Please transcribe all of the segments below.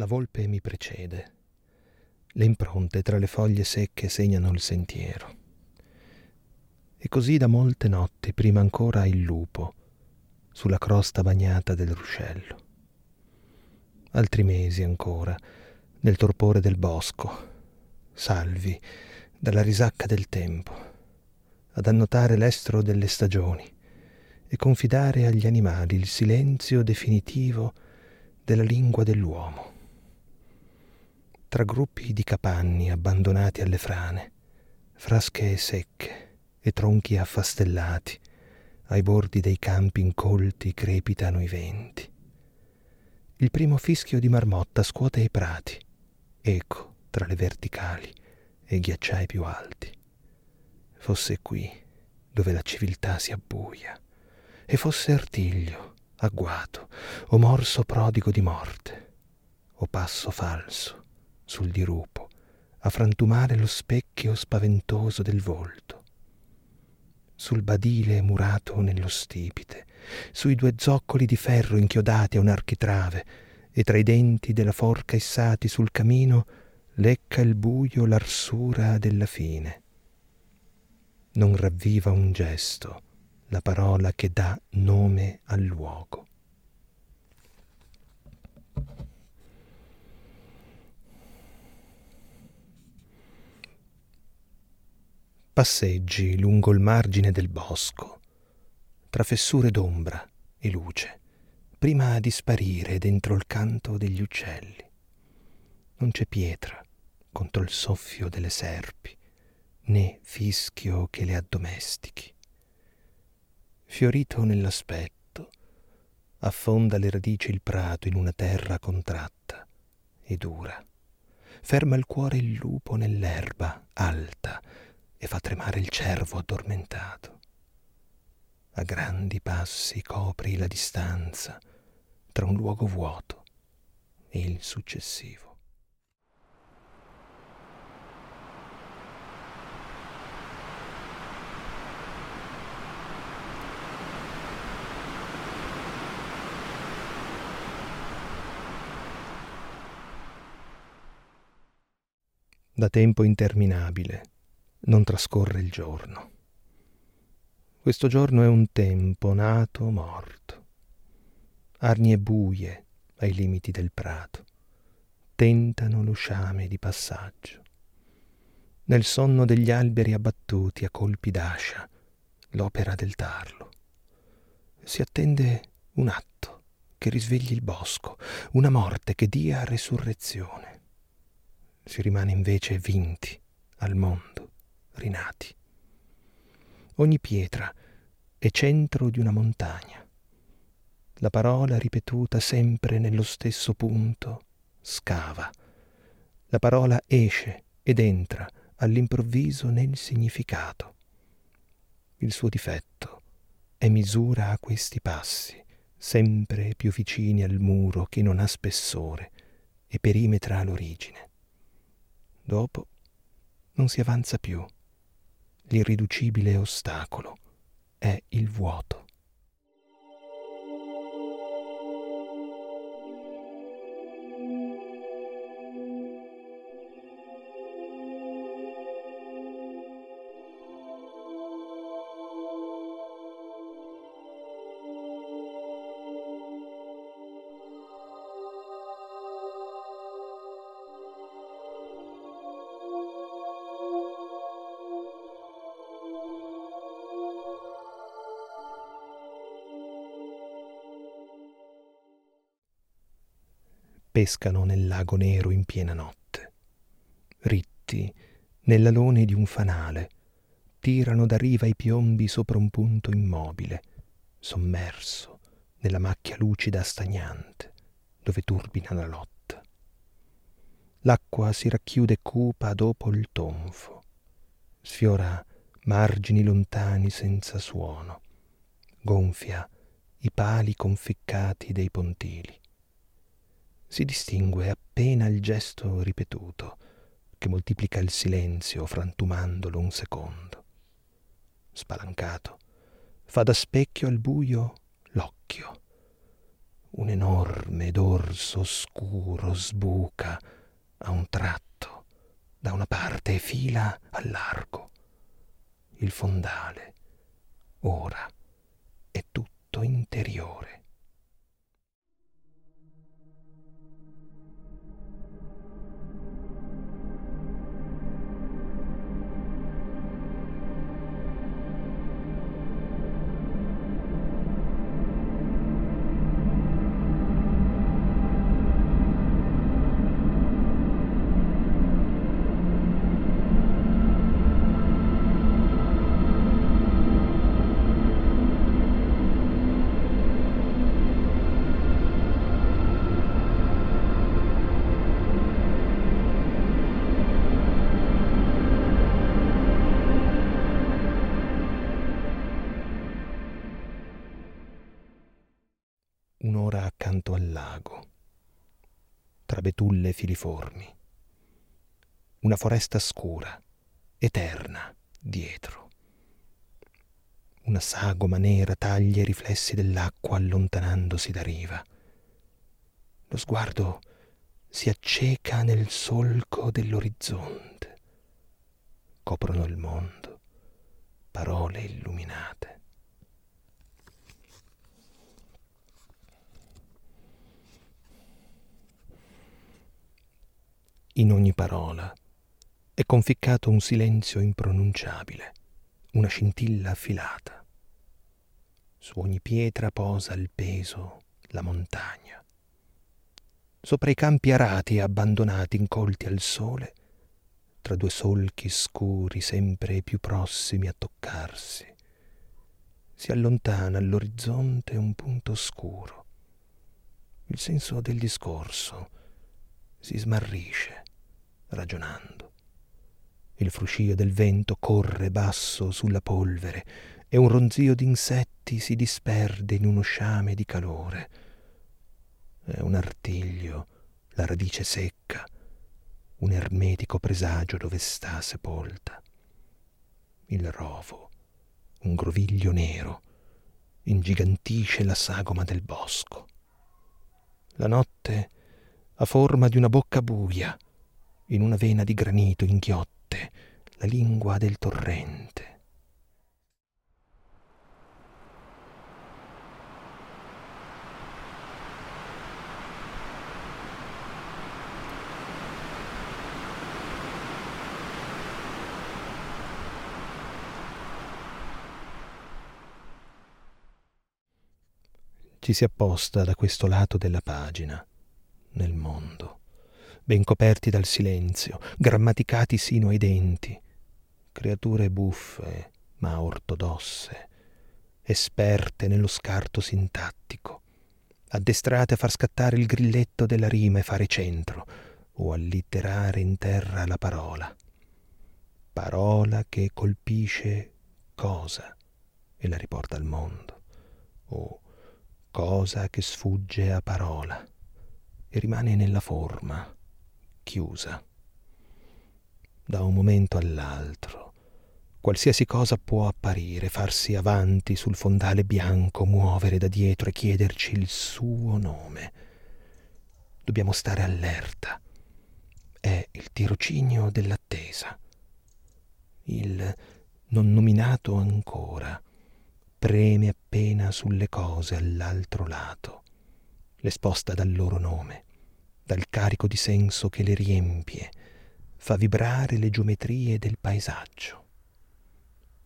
La volpe mi precede. Le impronte tra le foglie secche segnano il sentiero. E così da molte notti, prima ancora il lupo, sulla crosta bagnata del ruscello. Altri mesi ancora, nel torpore del bosco, salvi dalla risacca del tempo, ad annotare l'estro delle stagioni e confidare agli animali il silenzio definitivo della lingua dell'uomo. Tra gruppi di capanni abbandonati alle frane, frasche secche e tronchi affastellati, ai bordi dei campi incolti crepitano i venti. Il primo fischio di marmotta scuote i prati, eco tra le verticali e i ghiacciai più alti. Fosse qui dove la civiltà si abbuia, e fosse artiglio, agguato, o morso prodigo di morte, o passo falso sul dirupo, a frantumare lo specchio spaventoso del volto sul badile murato nello stipite, sui due zoccoli di ferro inchiodati a un architrave, e tra i denti della forca issati sul camino lecca il buio l'arsura della fine. Non ravviva un gesto la parola che dà nome al luogo. Passeggi lungo il margine del bosco, tra fessure d'ombra e luce, prima di sparire dentro il canto degli uccelli. Non c'è pietra contro il soffio delle serpi, né fischio che le addomestichi. Fiorito nell'aspetto, affonda le radici il prato in una terra contratta e dura. Ferma il cuore il lupo nell'erba alta, e fa tremare il cervo addormentato. A grandi passi copri la distanza tra un luogo vuoto e il successivo. Da tempo interminabile non trascorre il giorno. Questo giorno è un tempo nato morto. Arnie buie ai limiti del prato tentano lo sciame di passaggio. Nel sonno degli alberi abbattuti a colpi d'ascia, l'opera del tarlo. Si attende un atto che risvegli il bosco, una morte che dia resurrezione. Si rimane invece vinti al mondo rinati. Ogni pietra è centro di una montagna. La parola ripetuta sempre nello stesso punto scava. La parola esce ed entra all'improvviso nel significato. Il suo difetto è misura a questi passi, sempre più vicini al muro che non ha spessore e perimetra l'origine. Dopo non si avanza più l'irriducibile ostacolo è il vuoto. Pescano nel lago nero in piena notte. Ritti nell'alone di un fanale, tirano da riva i piombi sopra un punto immobile, sommerso nella macchia lucida stagnante, dove turbina la lotta. L'acqua si racchiude cupa dopo il tonfo, sfiora margini lontani senza suono, gonfia i pali conficcati dei pontili si distingue appena il gesto ripetuto, che moltiplica il silenzio frantumandolo un secondo. Spalancato, fa da specchio al buio l'occhio. un enorme dorso scuro sbuca a un tratto da una parte e fila al largo. Il fondale ora è tutto interiore. Tra betulle filiformi, una foresta scura, eterna, dietro. Una sagoma nera taglia i riflessi dell'acqua allontanandosi da riva. Lo sguardo si acceca nel solco dell'orizzonte. Coprono il mondo, parole illuminate. In ogni parola è conficcato un silenzio impronunciabile, una scintilla affilata. Su ogni pietra posa il peso, la montagna. Sopra i campi arati e abbandonati incolti al sole, tra due solchi scuri sempre più prossimi a toccarsi, si allontana all'orizzonte un punto scuro. Il senso del discorso si smarrisce ragionando. Il fruscio del vento corre basso sulla polvere e un ronzio d'insetti si disperde in uno sciame di calore. È un artiglio, la radice secca, un ermetico presagio dove sta sepolta. Il rovo, un groviglio nero, ingigantisce la sagoma del bosco. La notte ha forma di una bocca buia, in una vena di granito inghiotte la lingua del torrente. Ci si apposta da questo lato della pagina, nel mondo ben coperti dal silenzio, grammaticati sino ai denti, creature buffe ma ortodosse, esperte nello scarto sintattico, addestrate a far scattare il grilletto della rima e fare centro, o allitterare in terra la parola. Parola che colpisce cosa? E la riporta al mondo, o cosa che sfugge a parola e rimane nella forma chiusa. Da un momento all'altro, qualsiasi cosa può apparire, farsi avanti sul fondale bianco, muovere da dietro e chiederci il suo nome. Dobbiamo stare allerta. È il tirocinio dell'attesa. Il non nominato ancora preme appena sulle cose all'altro lato, le sposta dal loro nome dal carico di senso che le riempie, fa vibrare le geometrie del paesaggio.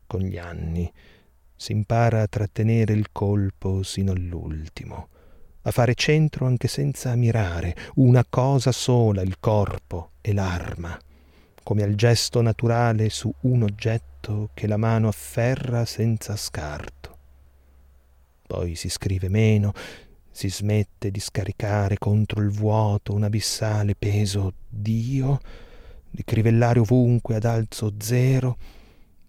Con gli anni si impara a trattenere il colpo sino all'ultimo, a fare centro anche senza mirare, una cosa sola il corpo e l'arma, come al gesto naturale su un oggetto che la mano afferra senza scarto. Poi si scrive meno, si smette di scaricare contro il vuoto un abissale peso Dio, di crivellare ovunque ad alzo zero,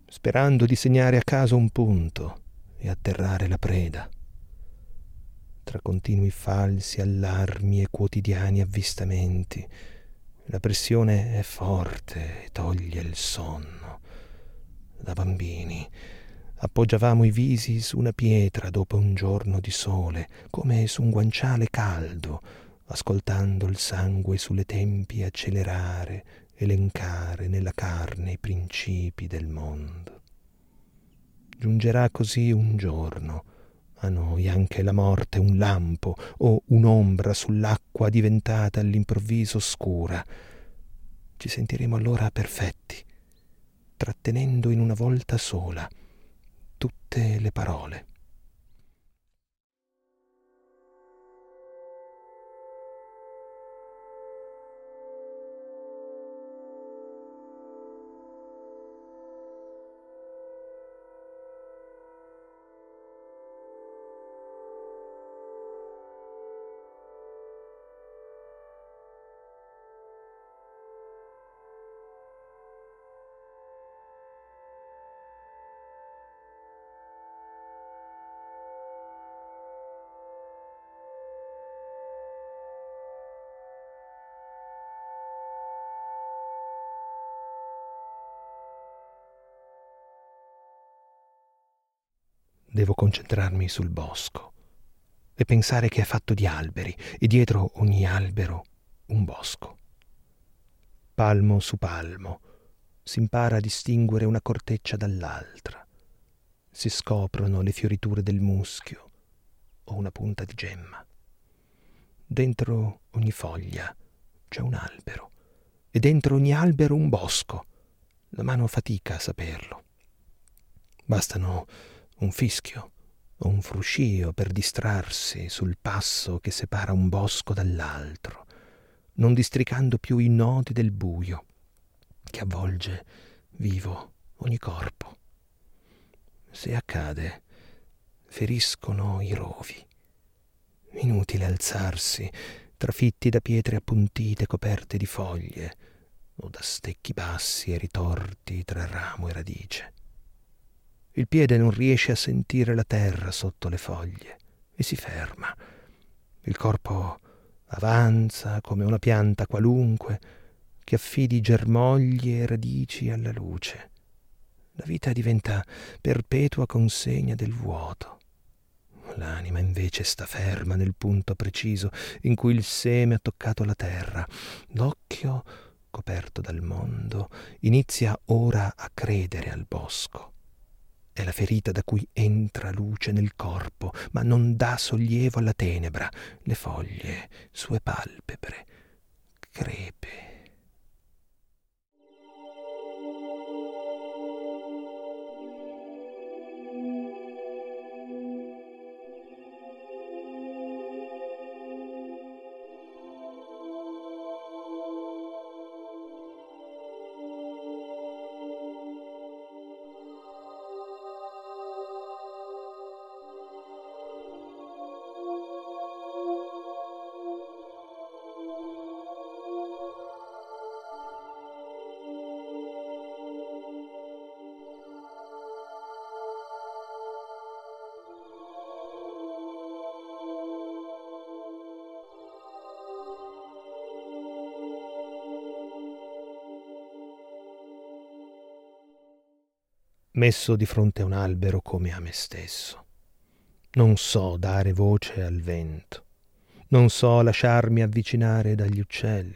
sperando di segnare a caso un punto e atterrare la preda. Tra continui falsi allarmi e quotidiani avvistamenti, la pressione è forte e toglie il sonno. Da bambini appoggiavamo i visi su una pietra dopo un giorno di sole, come su un guanciale caldo, ascoltando il sangue sulle tempie accelerare, elencare nella carne i principi del mondo. Giungerà così un giorno, a noi anche la morte un lampo o un'ombra sull'acqua diventata all'improvviso scura. Ci sentiremo allora perfetti, trattenendo in una volta sola tutte le parole. Devo concentrarmi sul bosco e pensare che è fatto di alberi e dietro ogni albero un bosco. Palmo su palmo si impara a distinguere una corteccia dall'altra. Si scoprono le fioriture del muschio o una punta di gemma. Dentro ogni foglia c'è un albero e dentro ogni albero un bosco. La mano fatica a saperlo. Bastano un fischio o un fruscio per distrarsi sul passo che separa un bosco dall'altro, non districando più i nodi del buio che avvolge vivo ogni corpo. Se accade, feriscono i rovi. Inutile alzarsi, trafitti da pietre appuntite coperte di foglie, o da stecchi bassi e ritorti tra ramo e radice. Il piede non riesce a sentire la terra sotto le foglie e si ferma. Il corpo avanza come una pianta qualunque che affidi germogli e radici alla luce. La vita diventa perpetua consegna del vuoto. L'anima invece sta ferma nel punto preciso in cui il seme ha toccato la terra. L'occhio, coperto dal mondo, inizia ora a credere al bosco. È la ferita da cui entra luce nel corpo, ma non dà sollievo alla tenebra. Le foglie, sue palpebre, crepe. Messo di fronte a un albero come a me stesso. Non so dare voce al vento, non so lasciarmi avvicinare dagli uccelli,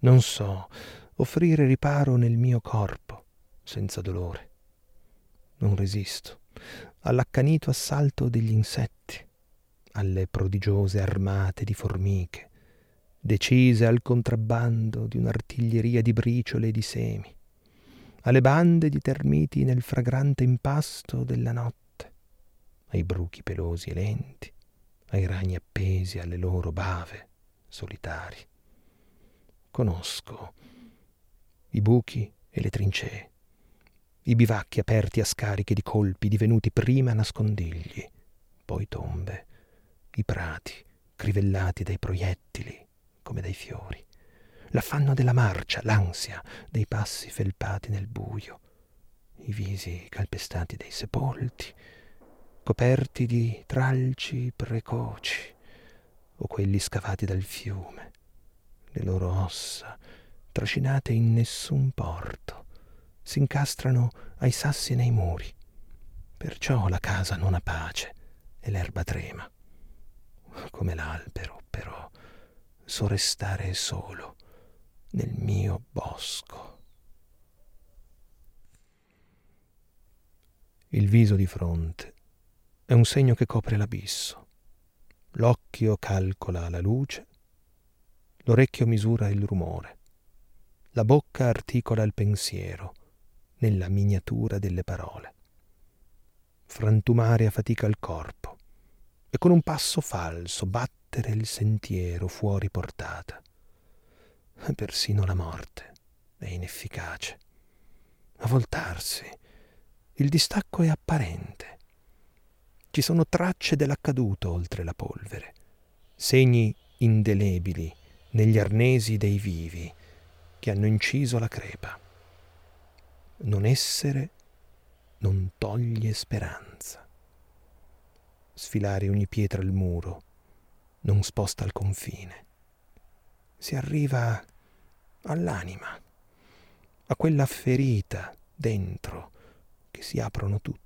non so offrire riparo nel mio corpo senza dolore. Non resisto all'accanito assalto degli insetti, alle prodigiose armate di formiche, decise al contrabbando di un'artiglieria di briciole e di semi alle bande di termiti nel fragrante impasto della notte, ai bruchi pelosi e lenti, ai ragni appesi alle loro bave solitari. Conosco i buchi e le trincee, i bivacchi aperti a scariche di colpi divenuti prima nascondigli, poi tombe, i prati crivellati dai proiettili come dai fiori l'affanno della marcia, l'ansia dei passi felpati nel buio, i visi calpestati dei sepolti, coperti di tralci precoci, o quelli scavati dal fiume, le loro ossa, trascinate in nessun porto, si incastrano ai sassi nei muri, Perciò la casa non ha pace e l'erba trema. Come l'albero, però, so restare solo nel mio bosco. Il viso di fronte è un segno che copre l'abisso. L'occhio calcola la luce, l'orecchio misura il rumore, la bocca articola il pensiero nella miniatura delle parole. Frantumare a fatica il corpo e con un passo falso battere il sentiero fuori portata. Persino la morte è inefficace. A voltarsi, il distacco è apparente ci sono tracce dell'accaduto oltre la polvere, segni indelebili negli arnesi dei vivi che hanno inciso la crepa. Non essere non toglie speranza. Sfilare ogni pietra al muro non sposta il confine. Si arriva all'anima, a quella ferita dentro che si aprono tutte